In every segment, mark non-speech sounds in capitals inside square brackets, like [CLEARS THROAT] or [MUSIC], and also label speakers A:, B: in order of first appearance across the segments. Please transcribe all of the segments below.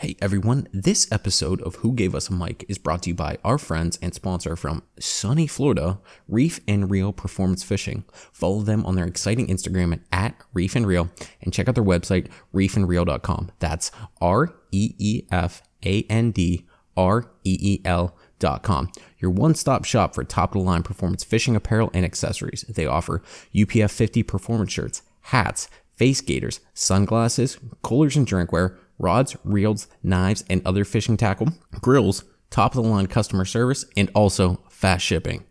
A: Hey everyone, this episode of Who Gave Us a Mic is brought to you by our friends and sponsor from sunny Florida, Reef and Reel Performance Fishing. Follow them on their exciting Instagram at, Reef and Reel and check out their website, reefandreel.com. That's R E E F A N D R E E L dot com. Your one-stop shop for top-of-the-line performance fishing apparel and accessories. They offer UPF 50 performance shirts, hats, face gaiters, sunglasses, coolers and drinkware, rods, reels, knives, and other fishing tackle, grills, top of the line customer service, and also fast shipping.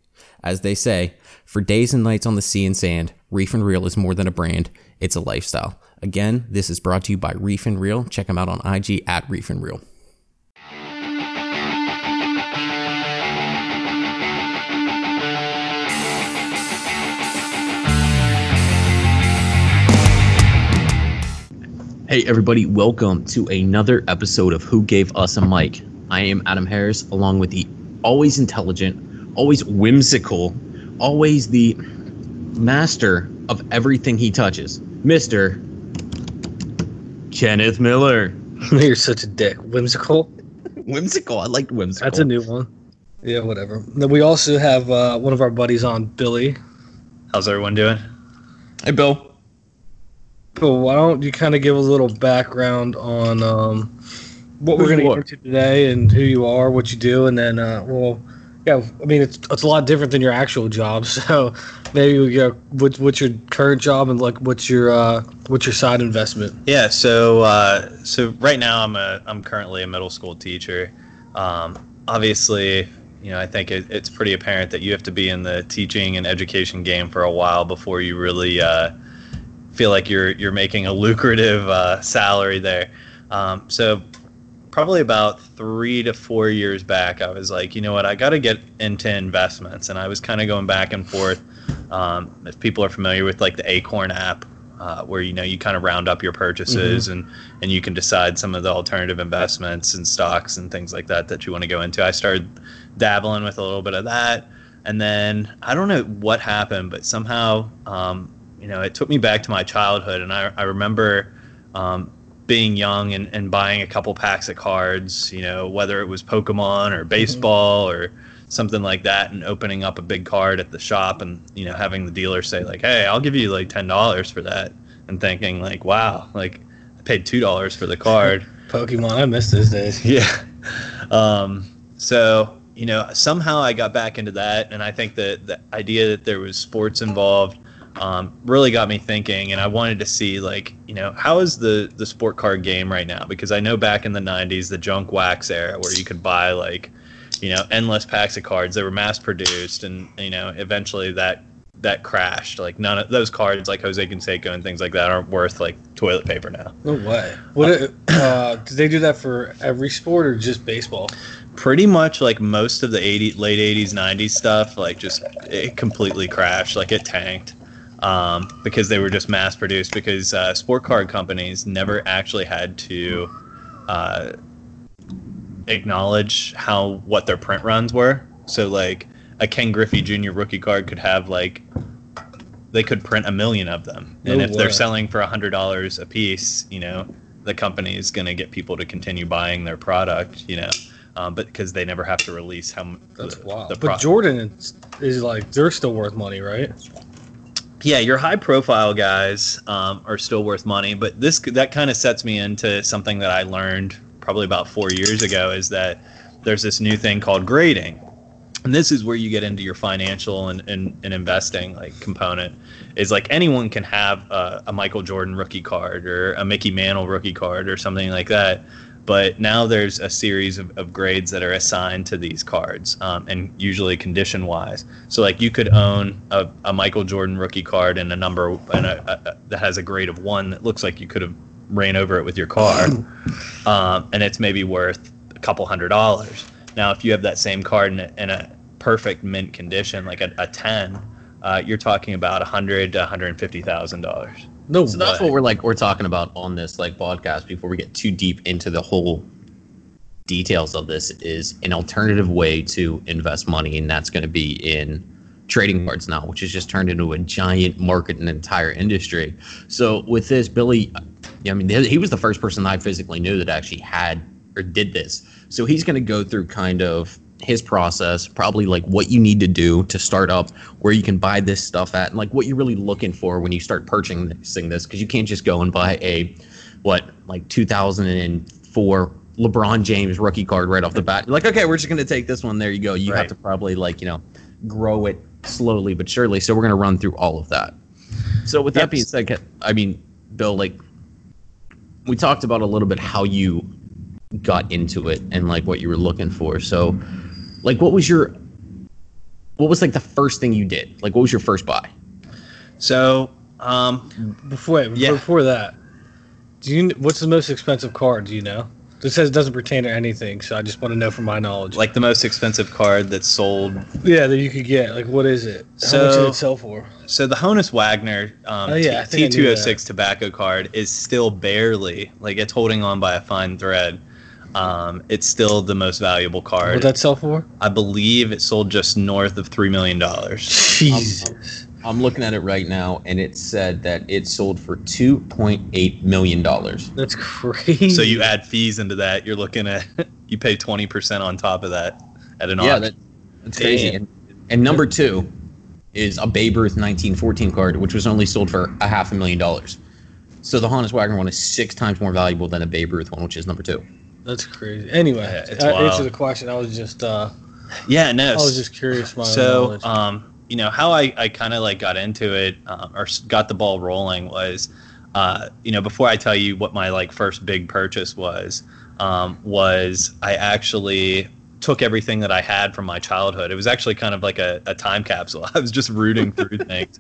A: As they say, for days and nights on the sea and sand, Reef and Reel is more than a brand, it's a lifestyle. Again, this is brought to you by Reef and Reel. Check them out on IG at Reef and Reel. Hey, everybody, welcome to another episode of Who Gave Us a Mic. I am Adam Harris, along with the always intelligent, always whimsical, always the master of everything he touches, Mr. Kenneth Miller. [LAUGHS]
B: You're such a dick. Whimsical. [LAUGHS]
A: Whimsical. I liked whimsical.
B: That's a new one. Yeah, whatever. Then we also have uh, one of our buddies on, Billy.
C: How's everyone doing?
A: Hey, Bill.
B: Bill, why don't you kind of give a little background on um, what
A: Who
B: we're going to get into today and who you are, what you do, and then, uh, well, yeah, I mean, it's it's a lot different than your actual job. [LAUGHS] So maybe we go, what's, what's your current job and like what's your uh, what's your side investment?
C: Yeah, so uh, so right now I'm a I'm currently a middle school teacher. Um, obviously, you know I think it, it's pretty apparent that you have to be in the teaching and education game for a while before you really uh, feel like you're you're making a lucrative uh, salary there. Um, so probably about three to four years back, I was like, you know what, I got to get into investments, and I was kind of going back and forth. Um, if people are familiar with like the Acorn app, uh, where you know you kind of round up your purchases and and you can decide some of the alternative investments and stocks and things like that that you want to go into. I started dabbling with a little bit of that, and then I don't know what happened, but somehow um, you know it took me back to my childhood, and I I remember. Um, being young and, and buying a couple packs of cards, you know, whether it was Pokemon or baseball or something like that, and opening up a big card at the shop and, you know, having the dealer say, like, hey, I'll give you like $10 for that. And thinking, like, wow, like, I paid $2 for the card. [LAUGHS]
B: Pokemon, I miss those days. [LAUGHS]
C: Yeah. Um, so, you know, somehow I got back into that. And I think that the idea that there was sports involved um, really got me thinking. And I wanted to see, like, you know, how is the, the sport card game right now? Because I know back in the 90s, the junk wax era, where you could buy, like, you know, endless packs of cards that were mass produced. And, you know, eventually that that crashed. Like none of those cards, like Jose Canseco and things like that, aren't worth like toilet paper now.
B: No way. What? Uh, did they do that for every sport or just baseball?
C: pretty much like most of the 80 late 80s 90s stuff like just it completely crashed like it tanked um, because they were just mass produced because uh, sport card companies never actually had to uh, acknowledge how what their print runs were so like a ken griffey jr rookie card could have like they could print a million of them and
B: No
C: if they're selling for a hundred dollars a piece you know the company is going to get people to continue buying their product you know um, but because they never have to release how
B: That's
C: the,
B: wild.
C: the
B: but Jordan is, is like they're still worth money, right?
C: Yeah your high profile guys um, are still worth money but this that kind of sets me into something that i learned probably about four years ago is that there's this new thing called grading. And this is where you get into your financial and, and, and investing like component. Is like anyone can have a, a michael jordan rookie card or a mickey mantle rookie card or something like that but now there's a series of, of grades that are assigned to these cards um, and usually condition wise so like you could own a, a michael jordan rookie card and a number and a, a, that has a grade of one that looks like you could have ran over it with your car [COUGHS] um, and it's maybe worth a couple hundred dollars. Now, if you have that same card in a, in a perfect mint condition, like a, a ten, uh, you're talking about a hundred to one hundred and fifty thousand dollars.
B: No
A: So that's what we're like we're talking about on this like podcast before we get too deep into the whole details of this is an alternative way to invest money and that's going to be in trading cards now which has just turned into a giant market and entire industry. So with this Billy I mean he was the first person I physically knew that actually had or did this. So he's going to go through kind of his process, probably like what you need to do to start up, where you can buy this stuff at, and like what you're really looking for when you start purchasing this, because you can't just go and buy a what like 2004 LeBron James rookie card right off the bat. You're like, okay, we're just going to take this one. There you go. You
C: Right.
A: have to probably like you know grow it slowly but surely. So we're going to run through all of that. So with that being said, I mean, Bill, like we talked about a little bit how you got into it and like what you were looking for. So, like, what was your what was like the first thing you did? Like, what was your first buy?
C: So, um,
B: Before
C: Yeah.
B: before that, do you what's the most expensive card? Do you know? This says it doesn't pertain to anything, so I just want to know from my knowledge.
C: like the most expensive card that's sold.
B: yeah, that you could get. Like, what is it? How much
C: So-
B: did it sell for?
C: So the Honus Wagner um,
B: Oh, yeah, I think I
C: T
B: knew
C: two hundred six tobacco card is still barely like it's holding on by a fine thread. Um, it's still the most valuable card.
B: What that sell for?
C: I believe it sold just north of three million dollars.
B: Jesus.
A: I'm looking at it right now, and it said that it sold for two point eight million dollars.
B: That's crazy.
C: So you add fees into that, you're looking at [LAUGHS] you pay twenty percent on top of that at an
A: Yeah,
C: auction.
A: that, that's crazy. And, and number two is a Babe Ruth 1914 card, which was only sold for a half a million dollars. So the Honus Wagner one is six times more valuable than a Babe Ruth one, which is number two.
B: That's crazy. Anyway,
C: it's wild.
B: answer the question, I was just uh,
C: yeah, no.
B: I was just curious. My
C: so um you know how i, I kind of like got into it um, or got the ball rolling was uh you know before i tell you what my like first big purchase was um was i actually took everything that i had from my childhood it was actually kind of like a, a time capsule [LAUGHS] i was just rooting through things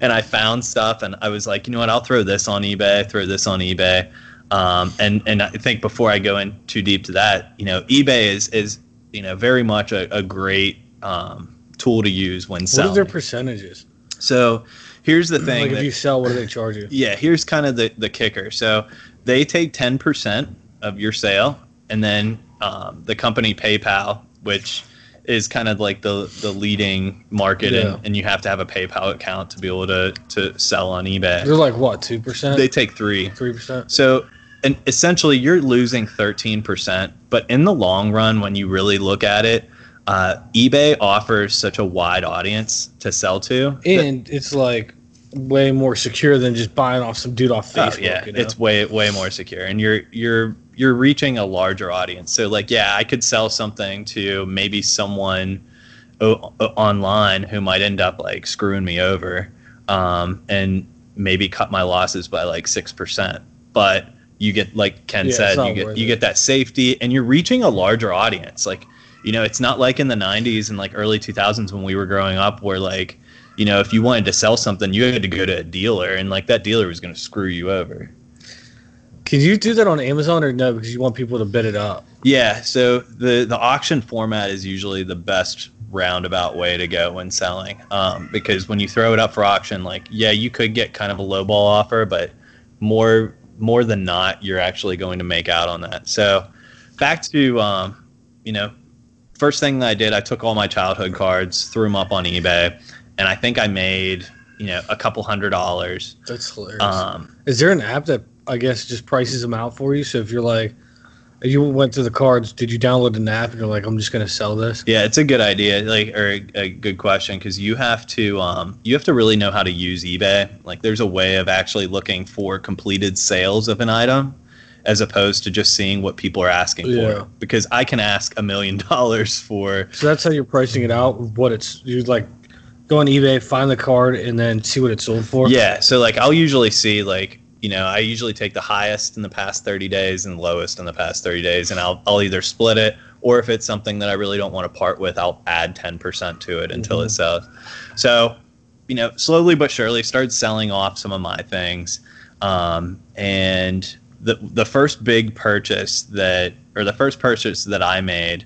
C: and i found stuff and i was like you know what i'll throw this on ebay throw this on ebay um, and and I think before I go in too deep to that, you know, eBay is is you know very much a, a great um, tool to use when selling.
B: what are their percentages?
C: so here's the thing.
B: Like, if
C: that-
B: you sell, what do they charge you?
C: yeah, here's kind of the the kicker. So they take ten percent of your sale, and then um, the company PayPal, which is kind of like the the leading market,
B: Yeah.
C: and, and you have to have a PayPal account to be able to to sell on eBay.
B: They're like what, two percent,
C: They take three.
B: three percent?
C: So, and essentially, you're losing 13%. But in the long run, when you really look at it, uh, eBay offers such a wide audience to sell to. that-
B: And it's like way more secure than just buying off some dude off
C: Oh,
B: Facebook.
C: yeah,
B: you know?
C: it's way way more secure, and you're you're you're reaching a larger audience. So, like, yeah, I could sell something to maybe someone o- online who might end up like screwing me over, um, and maybe cut my losses by like six percent. But you get, like Ken
B: Yeah,
C: said, you get you
B: it.
C: get that safety, and you're reaching a larger audience. Like, you know, it's not like in the '90s and like early 2000s when we were growing up, where like you know, if you wanted to sell something, you had to go to a dealer, and like that dealer was going to screw you over.
B: Can you do that on Amazon or no? Because you want people to bid it up.
C: Yeah, so the the auction format is usually the best roundabout way to go when selling, um, because when you throw it up for auction, like yeah, you could get kind of a lowball offer, but more more than not, you're actually going to make out on that. So back to um, you know, first thing that I did, I took all my childhood cards, threw them up on eBay, and I think I made you know a couple hundred dollars.
B: That's hilarious.
C: Um,
B: Is there an app that I guess just prices them out for you? So if you're like, you went through the cards, did you download an app and you're like, I'm just gonna sell this?
C: Yeah, it's a good idea, like or a, a good question because you have to um, you have to really know how to use eBay. Like, there's a way of actually looking for completed sales of an item, as opposed to just seeing what people are asking
B: Yeah.
C: for. Because I can ask a million [LAUGHS] dollars for
B: So that's how you're pricing it out. What it's you like, go on eBay, find the card, and then see what it's sold for.
C: yeah. So like, I'll usually see like you know I usually take the highest in the past 30 days and the lowest in the past 30 days, and I'll I'll either split it or if it's something that I really don't want to part with, I'll add 10% to it until it sells. So, you know, slowly but surely started selling off some of my things. Um, and the the first big purchase that or the first purchase that I made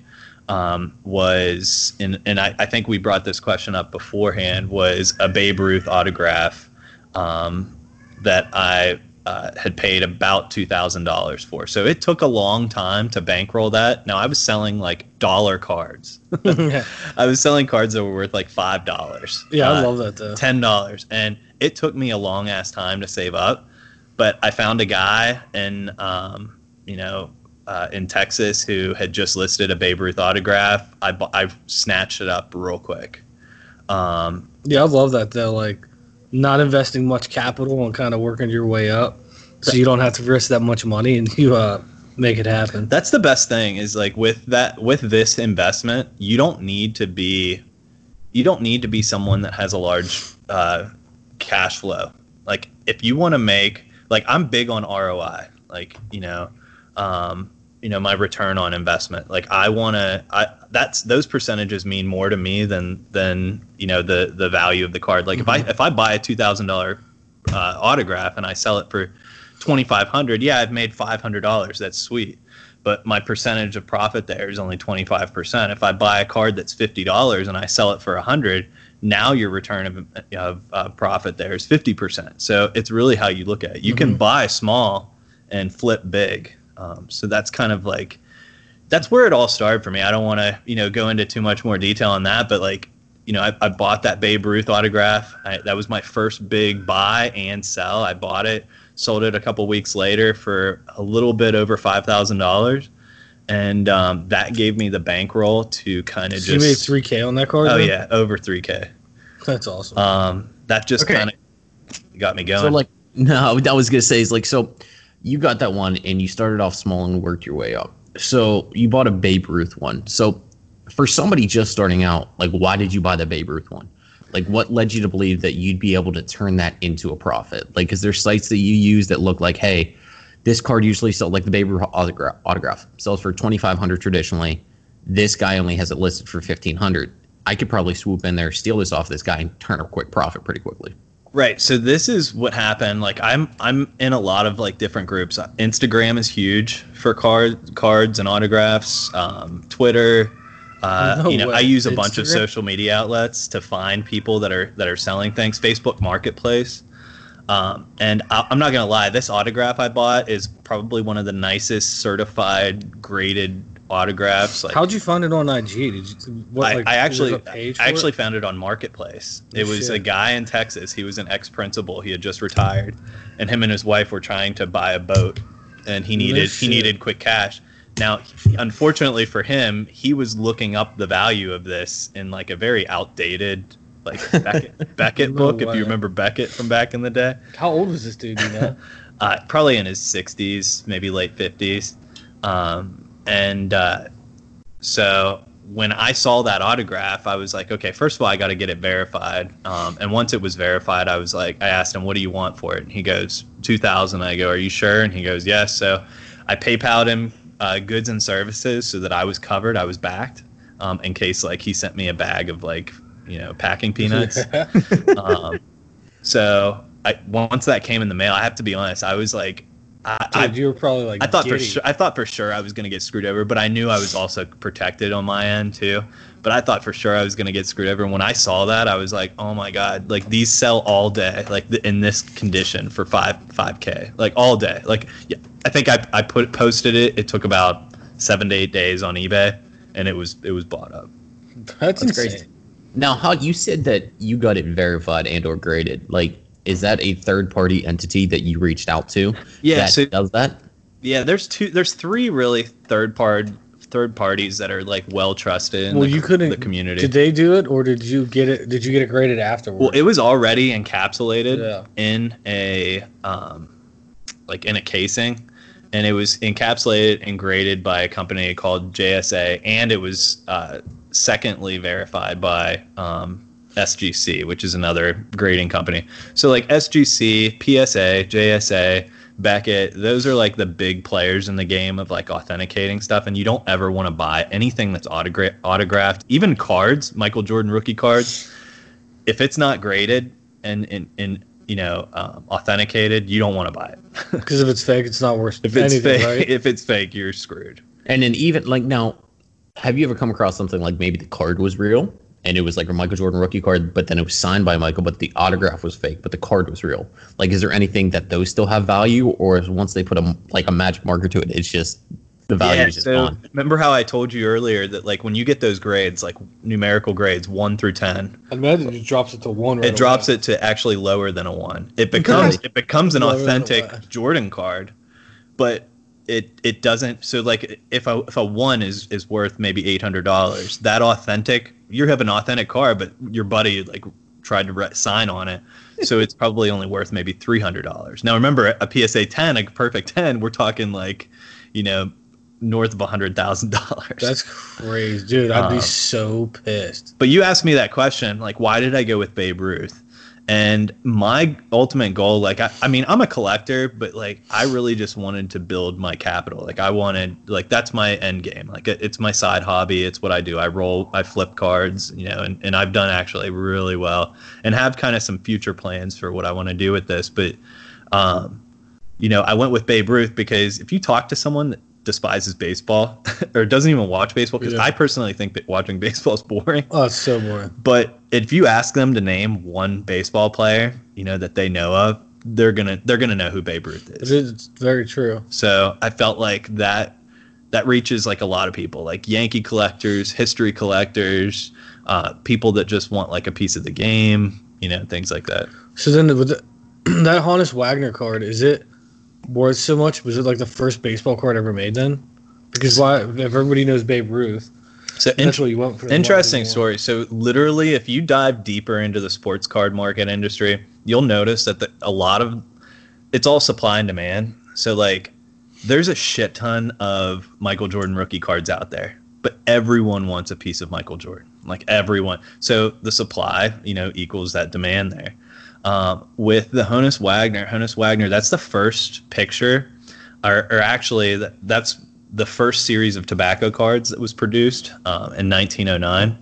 C: um, was in and I, I think we brought this question up beforehand was a Babe Ruth autograph um, that I uh, had paid about two thousand dollars for. So it took a long time to bankroll that. Now I was selling like dollar cards. [LAUGHS] [LAUGHS]
B: yeah,
C: I was selling cards that were worth like five dollars.
B: yeah, I love that though.
C: ten dollars, and it took me a long ass time to save up. But I found a guy, in, um, you know, uh, in Texas who had just listed a Babe Ruth autograph. I bu- I snatched it up real quick. Um,
B: Yeah, I love that though. Like not investing much capital and kind of working your way up, so you don't have to risk that much money and you uh make it happen.
C: that's the best thing is like with that with this investment, you don't need to be you don't need to be someone that has a large uh, cash flow. Like if you want to make like I'm big on ROI. Like you know, um, you know my return on investment. Like I want to. I that's those percentages mean more to me than than you know the the value of the card. Like if I if I buy a two thousand dollar uh, autograph and I sell it for twenty five hundred, yeah, I've made five hundred dollars. That's sweet. But my percentage of profit there is only twenty five percent. If I buy a card that's fifty dollars and I sell it for a hundred, now your return of, of uh, profit there is fifty percent. So it's really how you look at it. You can buy small and flip big. Um, so that's kind of like that's where it all started for me. I don't want to you know go into too much more detail on that, but like you know, I, I bought that Babe Ruth autograph. I, that was my first big buy and sell. I bought it, sold it a couple weeks later for a little bit over five thousand dollars, and um, that gave me the bankroll to kind of
B: So you
C: just.
B: made three K on that card.
C: oh
B: then?
C: yeah, over three k.
B: that's awesome.
C: Um, that just
A: Okay.
C: kind of got me going.
A: So like [LAUGHS] no, I was gonna say is like so you got that one and you started off small and worked your way up. So you bought a Babe Ruth one. So for somebody just starting out, like why did you buy the Babe Ruth one? Like what led you to believe that you'd be able to turn that into a profit? Like is there sites that you use that look like, hey, this card usually sells like the Babe Ruth autograph, autograph sells for twenty five hundred traditionally. This guy only has it listed for fifteen hundred. I could probably swoop in there, steal this off this guy, and turn a quick profit pretty quickly.
C: Right. So this is what happened. Like I'm I'm in a lot of like different groups. Instagram is huge for card cards and autographs. Um, Twitter. Uh,
B: No
C: you know,
B: way.
C: I use a bunch of social media outlets to find people that are that are selling things. Facebook Marketplace. Um, and I, I'm not gonna lie, this autograph I bought is probably one of the nicest certified graded autographs. Like
B: How'd you find it on IG? Did you? What,
C: I,
B: like,
C: I actually I actually
B: it?
C: found it on Marketplace.
B: Oh,
C: It was a guy in Texas. He was an ex principal. He had just retired, and him and his wife were trying to buy a boat, and he
B: No
C: needed he needed quick cash. Now, unfortunately for him, he was looking up the value of this in like a very outdated like Beckett, [LAUGHS] Beckett
B: No
C: book, if you remember Beckett from back in the day
B: How old was this dude? You know? [LAUGHS]
C: uh, probably in his 60s, maybe late 50s. Um, and uh, so when I saw that autograph, I was like, okay, first of all, I got to get it verified. Um, and once it was verified, I was like, I asked him, what do you want for it? And he goes, 2000. I go, are you sure? And he goes, yes. So I PayPal'd him uh, goods and services so that I was covered. I was backed um, in case like he sent me a bag of like, you know, packing [LAUGHS] peanuts um, so I, once that came in the mail, I have to be honest. I was like, I, I,
B: you were probably like.
C: I thought for sure, I thought for sure I was going to get screwed over, but I knew I was also protected on my end too. But I thought for sure I was going to get screwed over. And when I saw that, I was like, oh my god, like these sell all day, like th- in this condition for five five k, like all day. Like yeah, I think I I put posted it. It took about seven to eight days on eBay, and it was it was bought up.
B: That's,
A: That's crazy. Now, how you said that you got it verified and or graded? Like, is that a third party entity that you reached out to?
C: Yeah,
A: that
C: so-
A: does that.
C: Yeah, there's two. There's three really third part third parties that are like well trusted in
B: Well,
C: the,
B: you couldn't.
C: the community.
B: Did they do it, or did you get it? Did you get it graded afterwards?
C: well, it was already encapsulated
B: Yeah.
C: in a um, like in a casing, and it was encapsulated and graded by a company called JSA, and it was uh, secondly verified by um, SGC, which is another grading company. So like SGC, PSA, JSA, Beckett, those are like the big players in the game of like authenticating stuff, and you don't ever want to buy anything that's autogra- autographed, even cards, Michael Jordan rookie cards. If it's not graded and and, and you know um, authenticated, you don't want to buy it. [LAUGHS]
B: because if it's fake, it's not worth
C: if it's
B: anything,
C: fake,
B: right?
C: if it's fake, you're screwed.
A: And then even like now, have you ever come across something like maybe the card was real and it was like a Michael Jordan rookie card, but then it was signed by Michael, but the autograph was fake, but the card was real? Like, is there anything that those still have value, or is once they put a like a magic marker to it, it's just the value
C: yeah,
A: is just
C: so
A: gone?
C: remember how I told you earlier that like when you get those grades, like numerical grades, one through ten,
B: I imagine it drops it to one. Right
C: it drops
B: away.
C: it to actually lower than a one. It becomes it becomes an
B: Lower
C: authentic. Jordan card, but it it doesn't. So like if a if a one is is worth maybe eight hundred dollars, that authentic you have an authentic car, but your buddy like tried to re- sign on it, so it's probably only worth maybe three hundred dollars. Now remember, a PSA ten, a perfect ten, we're talking like, you know, north of a hundred thousand dollars.
B: That's crazy, dude. I'd be
C: Um,
B: so pissed.
C: But you asked me that question, like, why did I go with Babe Ruth? And my ultimate goal, like, I, I mean, I'm a collector, but like, I really just wanted to build my capital. Like, I wanted, like, that's my end game. Like, it, it's my side hobby. It's what I do. I roll, I flip cards, you know, and, and I've done actually really well and have kind of some future plans for what I want to do with this. But, um, you know, I went with Babe Ruth because if you talk to someone despises baseball [LAUGHS] or doesn't even watch baseball, because
B: Yeah.
C: I personally think that watching [LAUGHS] baseball is boring.
B: Oh, it's so boring.
C: But if you ask them to name one baseball player, you know that they know of, they're gonna they're gonna know who Babe Ruth
B: It
C: is.
B: it's very true.
C: So I felt like that that reaches like a lot of people, like Yankee collectors, history collectors, uh, people that just want like a piece of the game, you know, things like that.
B: So then with the, [CLEARS THROAT] that Honus Wagner card, is it worth so much? Was it like the first baseball card ever made then? Because why? If everybody knows Babe Ruth,
C: So in-
B: that's what you want
C: Interesting story. So, literally, if you dive deeper into the sports card market industry, you'll notice that the, a lot of it's all supply and demand. So, like, there's a shit ton of Michael Jordan rookie cards out there, but everyone wants a piece of Michael Jordan. Like, everyone. So, the supply, you know, equals that demand there. Um, with the Honus Wagner, Honus Wagner, that's the first picture, or, or actually, that, that's the first series of tobacco cards that was produced um, in 1909.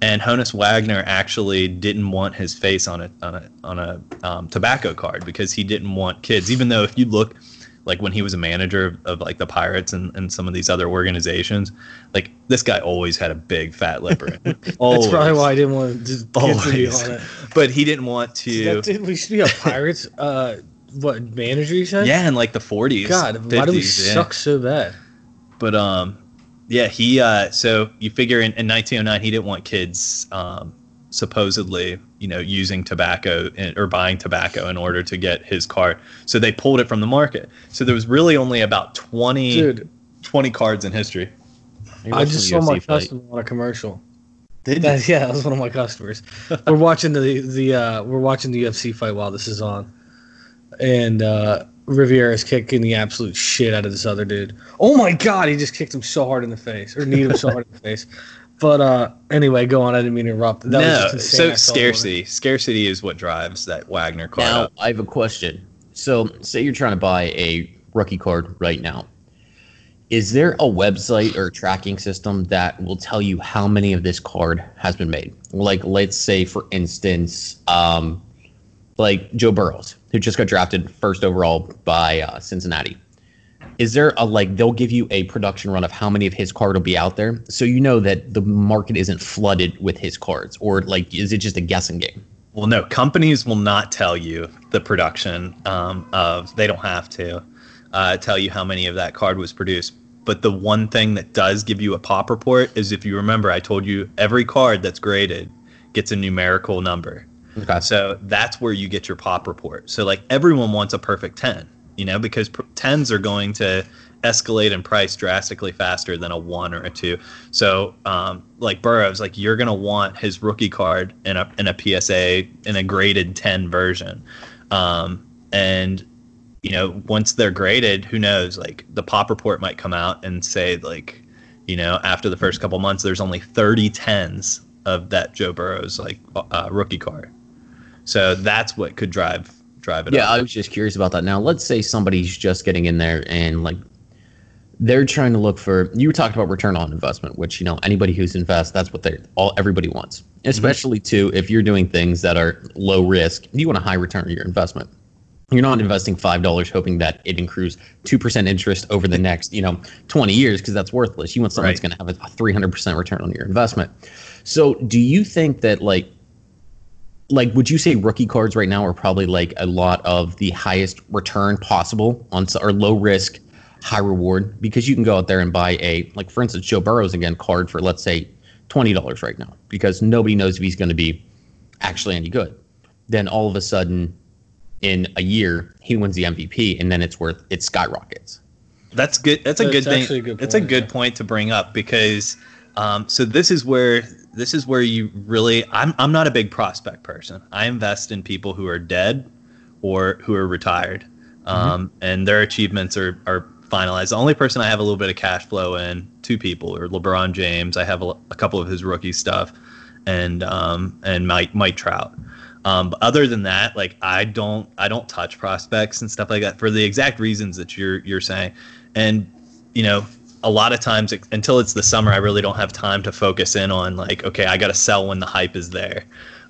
C: And Honus Wagner actually didn't want his face on a on a on a um, tobacco card because he didn't want kids. Even though if you look, like when he was a manager of, of like the Pirates and, and some of these other organizations, like this guy always had a big fat lipper. [LAUGHS]
B: That's probably why I didn't want to kids to be
C: Always.
B: on it.
C: But he didn't want to.
B: That, did, we should be a [LAUGHS] Pirates. Uh, what manager you said?
C: yeah, in like the 40s.
B: God, why do we
C: yeah.
B: suck so bad?
C: But um, yeah, he uh, so you figure in, in 1909 he didn't want kids um, supposedly you know using tobacco in, or buying tobacco in order to get his card. So they pulled it from the market. So there was really only about 20,
B: Dude,
C: 20 cards in history.
B: I just saw my customer on a commercial. That, yeah, that was one of my customers. we're watching the the uh, we're watching the UFC fight while this is on, and uh, Riviera's kicking the absolute shit out of this other dude. Oh my god, he just kicked him so hard in the face, or kneed him so hard in the face. [LAUGHS] But uh, anyway, go on. I didn't mean to interrupt. That was
C: no,
B: just
C: so
B: I saw
C: scarcity, scarcity is what drives that Wagner card
A: Now,
C: up.
A: I have a question. So, say you're trying to buy a rookie card right now. Is there a website or tracking system that will tell you how many of this card has been made? Like, let's say, for instance, um, like Joe Burrows, who just got drafted first overall by uh, Cincinnati. Is there a like they'll give you a production run of how many of his card will be out there, so you know that the market isn't flooded with his cards, or like is it just a guessing game?
C: Well, no, companies will not tell you the production um, of. They don't have to uh, tell you how many of that card was produced. But the one thing that does give you a pop report is if you remember, I told you every card that's graded gets a numerical number.
A: Okay.
C: So that's where you get your pop report. So like everyone wants a perfect 10, you know, because 10s are going to escalate in price drastically faster than a 1 or a 2. So um, like Burrows, like you're going to want his rookie card in a in a PSA in a graded 10 version. Um, and you know, once they're graded, who knows, like the pop report might come out and say like, you know, after the first couple months there's only 30 10s of that Joe Burrows like uh, rookie card. So that's what could drive drive it
A: Yeah,
C: up.
A: I was just curious about that. Now, let's say somebody's just getting in there and like they're trying to look for. You talked about return on investment, which you know anybody who's invest, that's what they all everybody wants. Mm-hmm. Especially too if you're doing things that are low risk, you want a high return on your investment. You're not investing five dollars hoping that it accrues two percent interest over the next you know 20 years because that's worthless. You want something that's going to have a 300 percent return on your investment. So, do you think that like like would you say rookie cards right now are probably like a lot of the highest return possible on or low risk high reward because you can go out there and buy a like for instance joe burrows again card for let's say $20 right now because nobody knows if he's going to be actually any good then all of a sudden in a year he wins the mvp and then it's worth it skyrockets
C: That's good. That's a
B: That's
C: good thing.
B: a good
C: it's a good
B: yeah.
C: point to bring up because um, so this is where this is where you really I'm I'm not a big prospect person. I invest in people who are dead or who are retired, um, and their achievements are are finalized. The only person I have a little bit of cash flow in, two people, are LeBron James. I have a, a couple of his rookie stuff, and um, and Mike Mike Trout. Um, but other than that, like I don't I don't touch prospects and stuff like that for the exact reasons that you're you're saying, and you know a lot of times it- until it's the summer, I really don't have time to focus in on like okay I got to sell when the hype is there.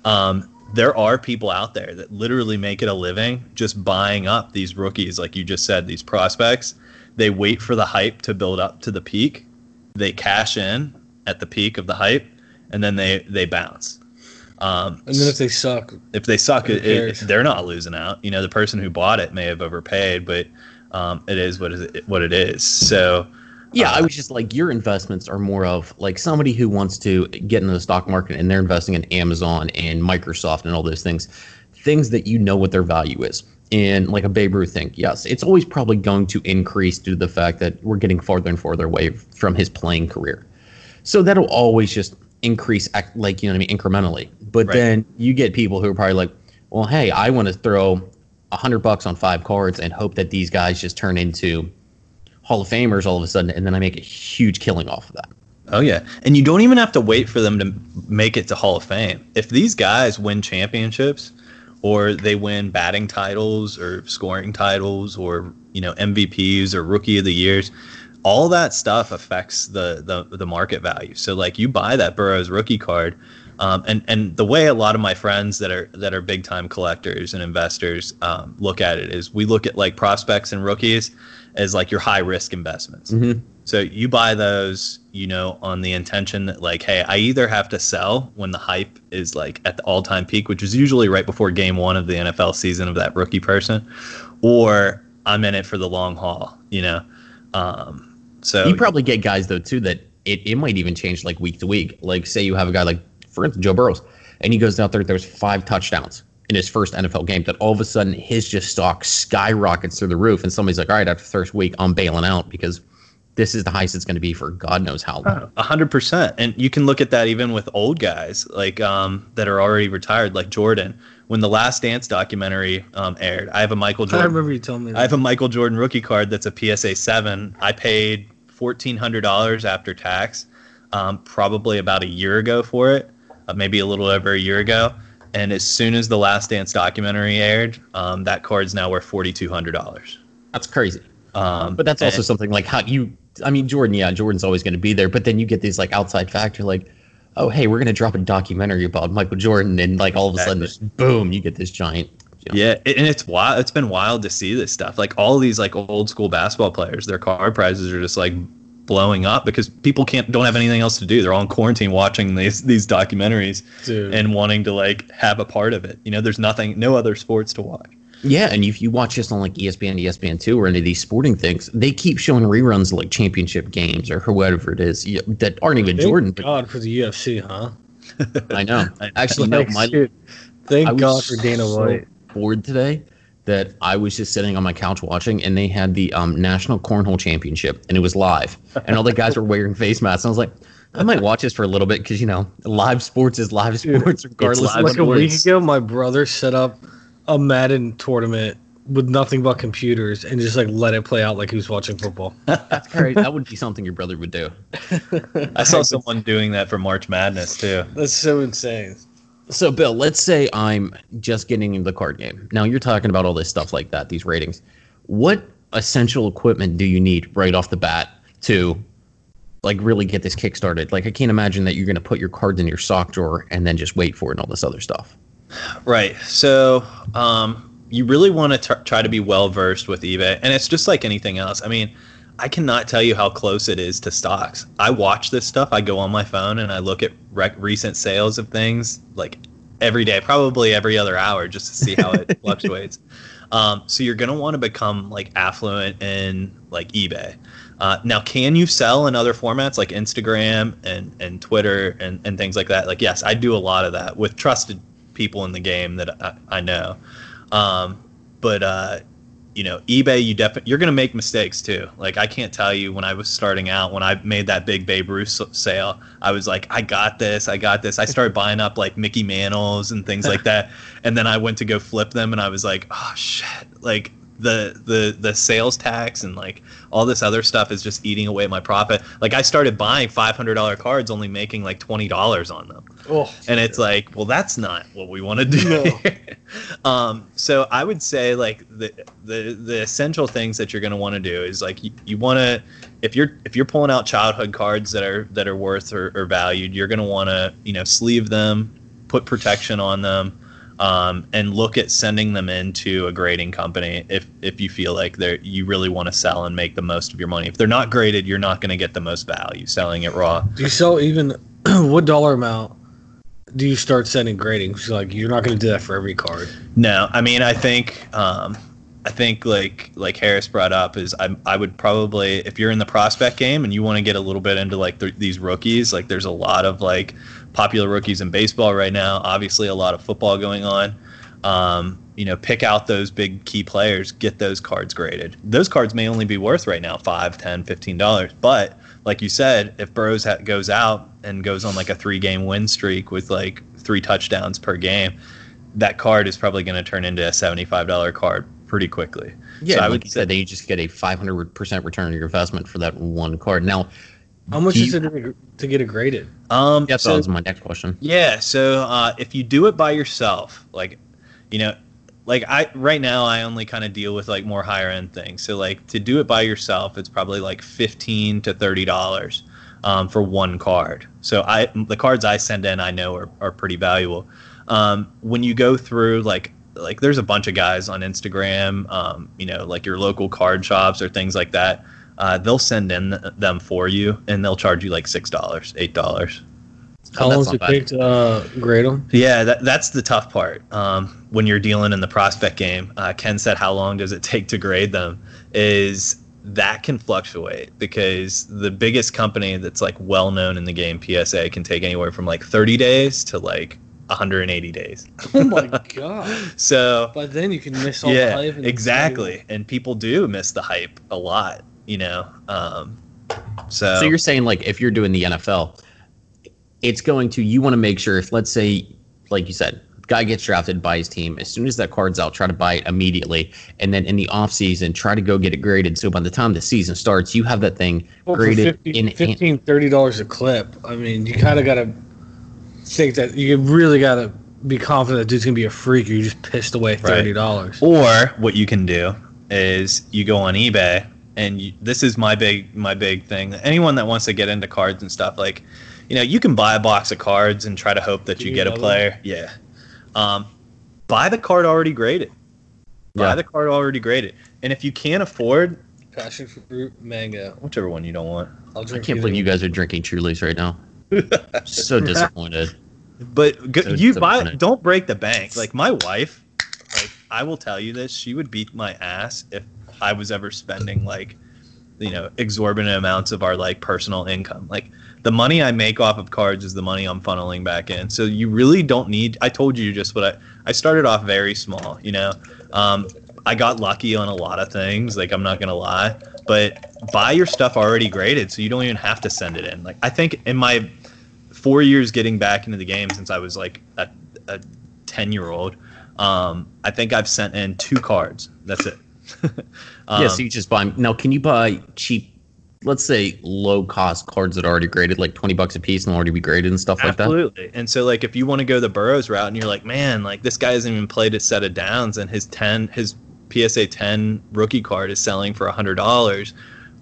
C: Um, there are people out there that literally make it a living just buying up these rookies, like you just said, these prospects. They wait for the hype to build up to the peak. They cash in at the peak of the hype, and then they they bounce. Um,
B: And then if they suck,
C: if they suck, it, it, they're not losing out. You know, the person who bought it may have overpaid, but um, it is what is it, what it is. So
A: Yeah, I
C: Uh,
A: was just like your investments are more of like somebody who wants to get into the stock market and they're investing in Amazon and Microsoft and all those things, things that you know what their value is. And like a Babe Ruth thing, yes, it's always probably going to increase due to the fact that we're getting farther and farther away from his playing career. So that'll always just increase, like you know what I mean, incrementally. But
C: Right.
A: then you get people who are probably like, well, hey, I want to throw a hundred bucks on five cards and hope that these guys just turn into Hall of Famers all of a sudden, and then I make a huge killing off of that.
C: Oh yeah, and you don't even have to wait for them to make it to Hall of Fame. If these guys win championships, or they win batting titles, or scoring titles, or you know MVPs or Rookie of the Years, all that stuff affects the the, the market value. So like you buy that Burrows rookie card, um, and and the way a lot of my friends that are that are big time collectors and investors um, look at it is we look at like prospects and rookies as like your high risk investments. So you buy those, you know, on the intention that like, hey, I either have to sell when the hype is like at the all-time peak, which is usually right before game one of the NFL season of that rookie person, or I'm in it for the long haul, you know. Um, so
A: You probably get guys though too that it, it might even change like week to week. Like say you have a guy like for instance Joe Burrows, and he goes out there, there's five touchdowns in his first NFL game. That all of a sudden his just stock skyrockets through the roof, and somebody's like, all right, after the first week, I'm bailing out because this is the highest it's going to be for God knows how long.
C: A hundred percent, and you can look at that even with old guys like um, that are already retired, like Jordan. When the Last Dance documentary um, aired, I have a Michael Jordan.
B: I remember you telling me that.
C: I have a Michael Jordan rookie card that's a PSA seven. I paid fourteen hundred dollars after tax, um, probably about a year ago for it, uh, maybe a little over a year ago. And as soon as the Last Dance documentary aired, um, that card's now worth forty two hundred dollars.
A: That's crazy.
C: Um,
A: But that's also
C: and-
A: something like how you. I mean, Jordan. Yeah, Jordan's always going to be there. But then you get these like outside factor, like, oh, hey, we're going to drop a documentary about Michael Jordan, and like all of a sudden, just boom, you get this giant.
C: Yeah, and it's wild. It's been wild to see this stuff. Like all these like old school basketball players, their card prizes are just like blowing up because people can't don't have anything else to do. They're all in quarantine watching these these documentaries
B: Dude.
C: and wanting to like have a part of it. You know, there's nothing, no other sports to watch.
A: Yeah, and if you watch this on like ESPN, ESPN two, or any of these sporting things, they keep showing reruns of like championship games or whatever it is that aren't even
B: Thank
A: Jordan. But
B: God for the UFC, huh?
A: I know. [LAUGHS] Actually, no.
B: Like,
A: My,
B: shit. Thank
A: I
B: God for Dana
A: so
B: White.
A: bored today that I was just sitting on my couch watching, and they had the um, National Cornhole Championship, and it was live, and all the guys were wearing face masks. And I was like, I might watch this for a little bit because you know, live sports is live sports, regardless.
C: live
A: of
B: Like a
A: what it
B: week
A: is.
B: ago, my brother set up a Madden tournament with nothing but computers and just like let it play out like he was watching football. [LAUGHS]
A: That's crazy. That would be something your brother would do.
C: I saw someone doing that for March Madness too.
B: That's so insane.
A: So, Bill, let's say I'm just getting into the card game. Now, you're talking about all this stuff like that, these ratings. What essential equipment do you need right off the bat to like really get this kick started? Like, I can't imagine that you're going to put your cards in your sock drawer and then just wait for it and all this other stuff.
C: Right. So, um, you really want to tr- try to be well versed with eBay, and it's just like anything else. I mean, I cannot tell you how close it is to stocks. I watch this stuff. I go on my phone and I look at rec- recent sales of things like every day, probably every other hour, just to see how it [LAUGHS] fluctuates. Um, so you're gonna want to become like affluent in like eBay. Uh, now, can you sell in other formats like Instagram and, and Twitter and, and things like that? Like, yes, I do a lot of that with trusted people in the game that I, I know. Um, but uh, you know, eBay, you definitely you're gonna make mistakes too. Like I can't tell you when I was starting out, when I made that big Babe Ruth sale, I was like, I got this, I got this. I started buying up like Mickey Mantles and things like [LAUGHS] that, and then I went to go flip them, and I was like, oh shit, like the the the sales tax and like all this other stuff is just eating away my profit. Like I started buying five hundred dollar cards, only making like twenty dollars on them. Oh, and it's like, well, that's not what we want to do. No. [LAUGHS] um, so I would say like the the the essential things that you're going to want to do is like you, you want to if you're if you're pulling out childhood cards that are that are worth or, or valued, you're going to want to you know sleeve them, put protection on them um, and look at sending them into a grading company if if you feel like they you really want to sell and make the most of your money. If they're not graded, you're not going to get the most value selling it raw.
B: Do you sell even [CLEARS THROAT] what dollar amount? Do you start sending grading? Like you're not going to do that for every card.
C: No, I mean I think um, I think like like Harris brought up is I I would probably if you're in the prospect game and you want to get a little bit into like th- these rookies like there's a lot of like popular rookies in baseball right now. Obviously, a lot of football going on. Um, you know, pick out those big key players, get those cards graded. Those cards may only be worth right now five, ten, fifteen dollars. But like you said, if Burrows ha- goes out and goes on like a three-game win streak with like three touchdowns per game, that card is probably going to turn into a seventy-five dollar card pretty quickly.
A: Yeah, so I like would you said, then you just get a five hundred percent return on your investment for that one card. Now,
B: how much is it to get it graded?
A: Um, yeah, so, that was my next question.
C: Yeah, so uh, if you do it by yourself, like, you know, like I right now I only kind of deal with like more higher end things. So like to do it by yourself, it's probably like fifteen to thirty dollars um, for one card. So I the cards I send in I know are, are pretty valuable. Um, when you go through like like there's a bunch of guys on Instagram, um, you know, like your local card shops or things like that uh, they'll send in them for you and they'll charge you like six dollars, eight dollars.
B: How long does it take to uh, grade them?
C: Yeah, that, that's the tough part. Um, when you're dealing in the prospect game, uh, Ken said, "How long does it take to grade them?" Is that can fluctuate because the biggest company that's like well known in the game, PSA, can take anywhere from like 30 days to like 180 days.
B: Oh my [LAUGHS] god!
C: so,
B: but then you can miss all
C: yeah,
B: the hype.
C: exactly, and people do miss the hype a lot you know. Um, so
A: so you're saying like if you're doing the NFL, it's going to you want to make sure if let's say like you said guy gets drafted by his team as soon as that card's out try to buy it immediately and then in the off season try to go get it graded so by the time the season starts you have that thing well, graded
B: 50, in 15 30 dollars a clip i mean you kind of got to think that you really got to be confident that dude's gonna be a freak or you just pissed away $30 right.
C: or what you can do is you go on ebay and you, this is my big my big thing. Anyone that wants to get into cards and stuff, like, you know, you can buy a box of cards and try to hope that you, you get a player. Them? Yeah. Um, buy the card already graded. Buy yeah. the card already graded. And if you can't afford
B: passion fruit mango,
C: whichever one you don't want.
A: I can't believe you guys are drinking Trulies right now. [LAUGHS] so disappointed.
C: But go, so you buy don't break the bank. Like my wife, like I will tell you this, she would beat my ass if I was ever spending like you know exorbitant amounts of our like personal income. Like the money i make off of cards is the money i'm funneling back in. So you really don't need i told you just what i i started off very small you know? Um, i got lucky on a lot of things like i'm not gonna lie. But buy your stuff already graded so you don't even have to send it in. Like i think in my four years getting back into the game since i was like a, 10 year old um, i think i've sent in two cards. That's it
A: um, [LAUGHS] yeah, so you just buy now. Can you buy cheap? Let's say low cost cards that are already graded, like twenty bucks a piece, and already be graded and stuff
C: absolutely.
A: like
C: that. Absolutely. And so, like, if you want to go the Burrows route, and you're like, man, like this guy hasn't even played a set of downs, and his ten, his PSA ten rookie card is selling for hundred dollars.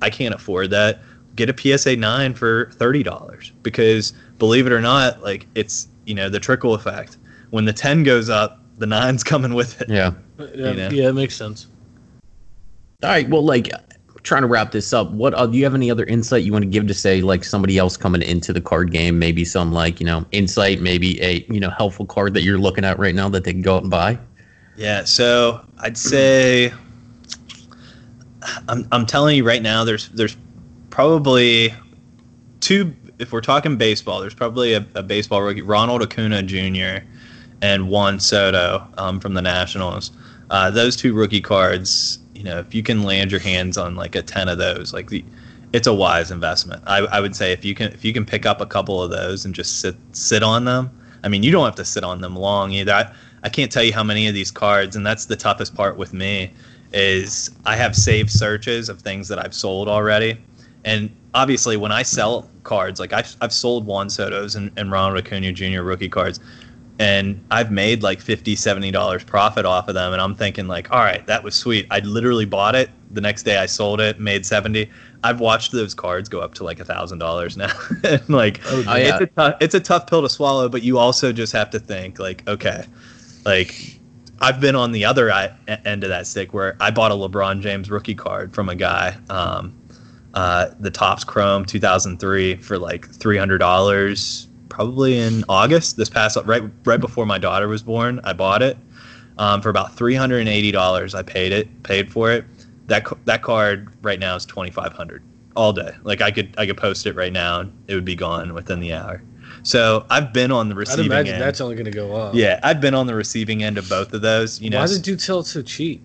C: I can't afford that. Get a PSA nine for thirty dollars because believe it or not, like it's you know the trickle effect. When the ten goes up, the nine's [LAUGHS] coming with it.
A: Yeah.
B: Yeah, you know? yeah, it makes sense.
A: All right. Well, like trying to wrap this up. What uh, do you have any other insight you want to give to say like somebody else coming into the card game? Maybe some like you know insight, maybe a you know helpful card that you're looking at right now that they can go out and buy.
C: Yeah. So I'd say I'm I'm telling you right now. There's there's probably two. If we're talking baseball, there's probably a, a baseball rookie, Ronald Acuna Jr. and Juan Soto um, from the Nationals. Uh, those two rookie cards, know, if you can land your hands on like a ten of those, like the, it's a wise investment. I, I would say if you can if you can pick up a couple of those and just sit sit on them. I mean, you don't have to sit on them long either. I, I can't tell you how many of these cards, and that's the toughest part with me, is I have saved searches of things that I've sold already, and obviously when I sell cards, like I've, I've sold Juan Soto's and, and Ronald Acuna Jr. rookie cards, and I've made like 50 70 dollars profit off of them and I'm thinking like all right that was sweet. I literally bought it the next day I sold it made 70 I've watched those cards go up to like a thousand dollars now. [LAUGHS] And like
B: Oh,
A: yeah.
C: it's a tough it's a tough pill to swallow but you also just have to think like okay. Like I've been on the other end of that stick where I bought a LeBron James rookie card from a guy um, uh, the Topps Chrome 2003 for like $300 probably in August this past right right before my daughter was born I bought it um, for about $380 I paid it paid for it that that card right now is 2500 all day like I could I could post it right now and it would be gone within the hour so I've been on the receiving.
B: I'd imagine
C: end
B: that's only going to go up.
C: yeah I've been on the receiving end of both of those you know
B: Why did you sell it so cheap?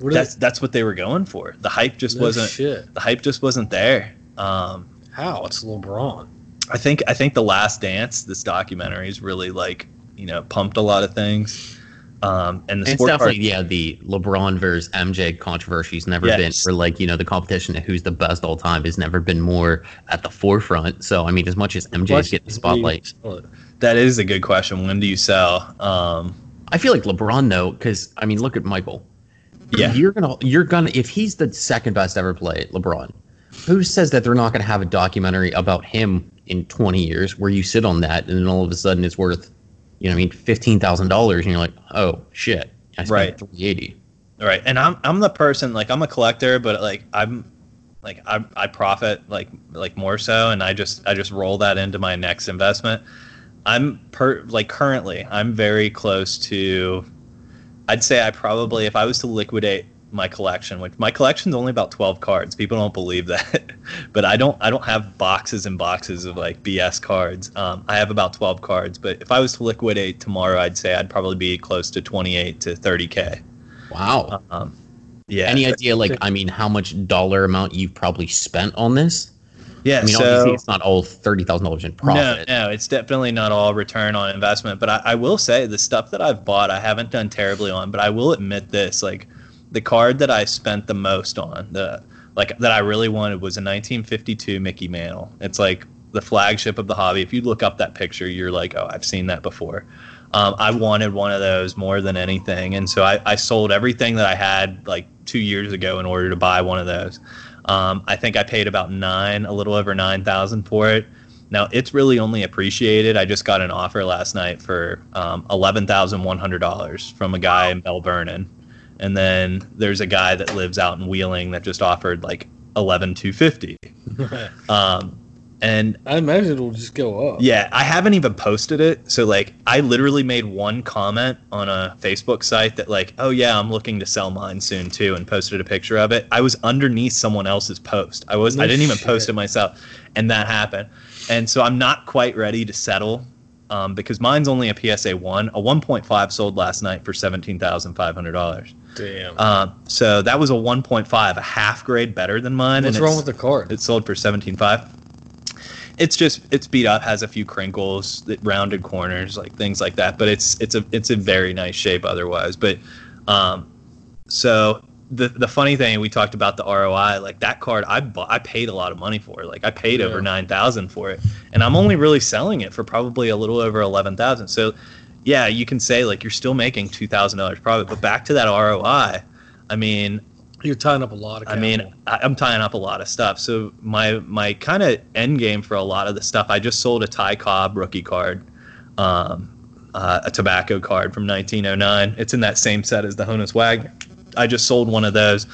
C: That's that's what they were going for the hype just
B: No
C: wasn't
B: shit.
C: the hype just wasn't there um,
B: How? It's LeBron.
C: I think I think the Last Dance, this documentary, is really like you know pumped a lot of things, um, and the
A: It's
C: sport
A: definitely
C: card,
A: yeah the LeBron versus MJ controversy's never
C: Yes.
A: been or like you know the competition of who's the best all time has never been more at the forefront. So I mean, as much as MJ's getting the
B: is, when do you
A: spotlight,
C: that is a good question. When do you sell? Um,
A: I feel like LeBron though, because I mean, look at Michael.
C: Yeah.
A: you're gonna you're gonna if he's the second best ever play, LeBron. Who says that they're not gonna have a documentary about him in 20 years where you sit on that and then all of a sudden it's worth, you know, I mean, fifteen thousand dollars and you're like, oh shit, I spent
C: Right.
A: 380.
C: Right. and I'm I'm the person like I'm a collector, but like I'm like I, I profit like like more so, and I just I just roll that into my next investment. I'm per like currently I'm very close to. I'd say I probably if I was to liquidate my collection, which my collection's only about 12 cards. People don't believe that, [LAUGHS] but I don't I don't have boxes and boxes of like BS cards. Um, I have about 12 cards, but if I was to liquidate tomorrow, I'd say I'd probably be close to 28 to 30k.
A: Wow.
C: Um, yeah.
A: Any idea, like, I mean, how much dollar amount you've probably spent on this?
C: yeah.
A: I mean,
C: so,
A: obviously, it's not all thirty thousand dollars in profit.
C: No, no, it's definitely not all return on investment. But I, I will say the stuff that I've bought, I haven't done terribly on. But I will admit this: like the card that I spent the most on, the like that I really wanted was a 1952 Mickey Mantle. It's like the flagship of the hobby. If you look up that picture, you're like, oh, I've seen that before. Um, I wanted one of those more than anything, and so I, I sold everything that I had like two years ago in order to buy one of those. Um, I think I paid about nine, a little over nine thousand for it. Now it's really only appreciated. I just got an offer last night for um, eleven thousand one hundred dollars from a guy in Belle Vernon, and then there's a guy that lives out in Wheeling that just offered like eleven two fifty. [LAUGHS] Um, and
B: I imagine it'll just go up.
C: yeah, I haven't even posted it. So like I literally made one comment on a Facebook site that like, "Oh yeah, I'm looking to sell mine soon too" and posted a picture of it. I was underneath someone else's post. I was
B: No
C: I didn't even post it myself. And that happened. And so I'm not quite ready to settle um, because mine's only a PSA 1. A 1.5 sold last night for $17,500.
B: Damn.
C: Um, so that was a 1.5, a half grade better than mine.
B: What's
C: and
B: wrong with the card?
C: it sold for seventeen five. It's just it's beat up, has a few crinkles, it- rounded corners, like things like that. But it's it's a it's a very nice shape otherwise. But um, so the the funny thing we talked about the ROI, like that card, I bought, I paid a lot of money for. Like I paid over
B: Yeah.
C: nine thousand for it, and I'm only really selling it for probably a little over eleven thousand. So yeah, you can say like you're still making two thousand dollars profit, but back to that ROI. I mean,
B: You're tying up a lot of.
C: I mean. I- I'm tying up a lot of stuff. So my my kind of end game for a lot of the stuff, I just sold a Ty Cobb rookie card, um, uh, a tobacco card from 1909. It's in that same set as the Honus Wagner. I just sold one of those.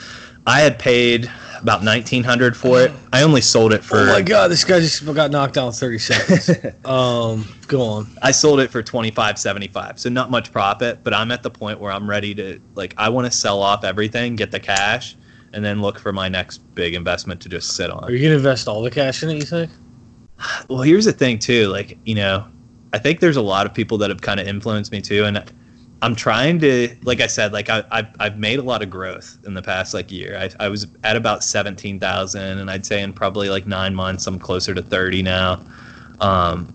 C: I had paid about 1900 for it. I only sold it for.
B: oh my god, this guy just got knocked down 30 seconds. [LAUGHS] um, go on.
C: I sold it for 25.75. So not much profit, but I'm at the point where I'm ready to like I want to sell off everything, get the cash, and then look for my next big investment to just sit on.
B: Are you gonna invest all the cash in it? You think?
C: Well, here's the thing too. Like, you know, I think there's a lot of people that have kind of influenced me too, and I'm trying to, like I said, like I, I've, I've made a lot of growth in the past like year. I, I was at about 17,000 and I'd say in probably like nine months, I'm closer to 30 now. Um,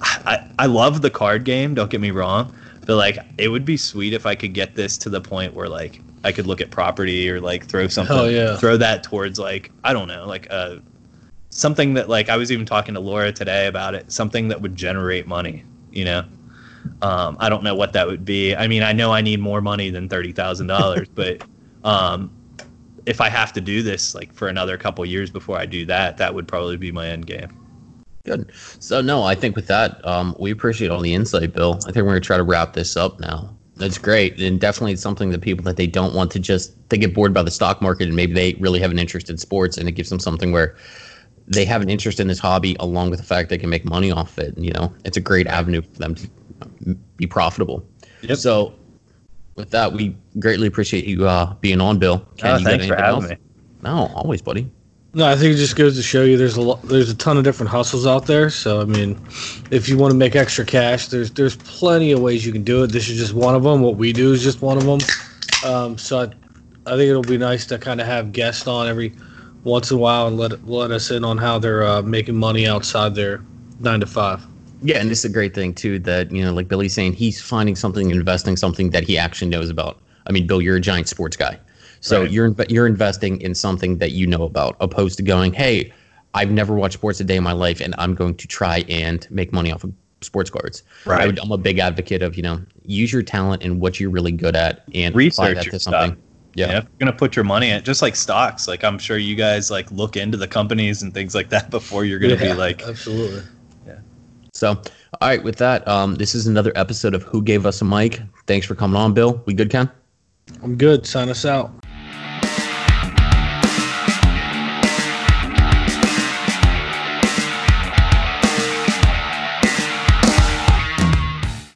C: I, I love the card game. Don't get me wrong, but like it would be sweet if I could get this to the point where like I could look at property or like throw something,
B: Hell yeah.
C: throw that towards like, I don't know, like uh, something that like I was even talking to Laura today about it, something that would generate money, you know? Um, I don't know what that would be. I mean, I know I need more money than thirty thousand dollars, [LAUGHS] but um, if I have to do this like for another couple years before I do that, that would probably be my end game.
A: Good. So no, I think with that, um, we appreciate all the insight, Bill. I think we're gonna try to wrap this up now. That's great, and definitely something that people that they don't want to just they get bored by the stock market, and maybe they really have an interest in sports, and it gives them something where they have an interest in this hobby, along with the fact they can make money off it. And, you know, it's a great avenue for them to be profitable.
C: Yep.
A: So, with that, we greatly appreciate you uh, being on, Bill.
C: Oh,
A: you got
C: thanks for
A: anything
C: having
A: else?
C: me.
A: No, always, buddy.
B: No, I think it just goes to show you there's a lot, there's a ton of different hustles out there. So I mean, if you want to make extra cash, there's there's plenty of ways you can do it. This is just one of them. What we do is just one of them. Um, so I, I think it'll be nice to kind of have guests on every once in a while and let let us in on how they're uh, making money outside their nine to five.
A: Yeah, and this is a great thing too that you know, like Billy's saying, he's finding something, investing something that he actually knows about. I mean, Bill, you're a giant sports guy, so
C: Right.
A: you're you're investing in something that you know about, opposed to going, hey, I've never watched sports a day in my life, and I'm going to try and make money off of sports cards.
C: Right.
A: I would, I'm a big advocate of you know, use your talent and what you're really good at, and apply
C: Research
A: that
C: your
A: to
C: stuff.
A: Something. Yeah.
C: Yeah, if you're gonna put your money in just like stocks. Like I'm sure you guys like look into the companies and things like that [LAUGHS] before you're gonna be like,
B: absolutely. Yeah.
A: So, all right, with that, um, this is another episode of Who Gave Us a Mic. Thanks for coming on, Bill. We good, Ken?
B: I'm good. Sign us out.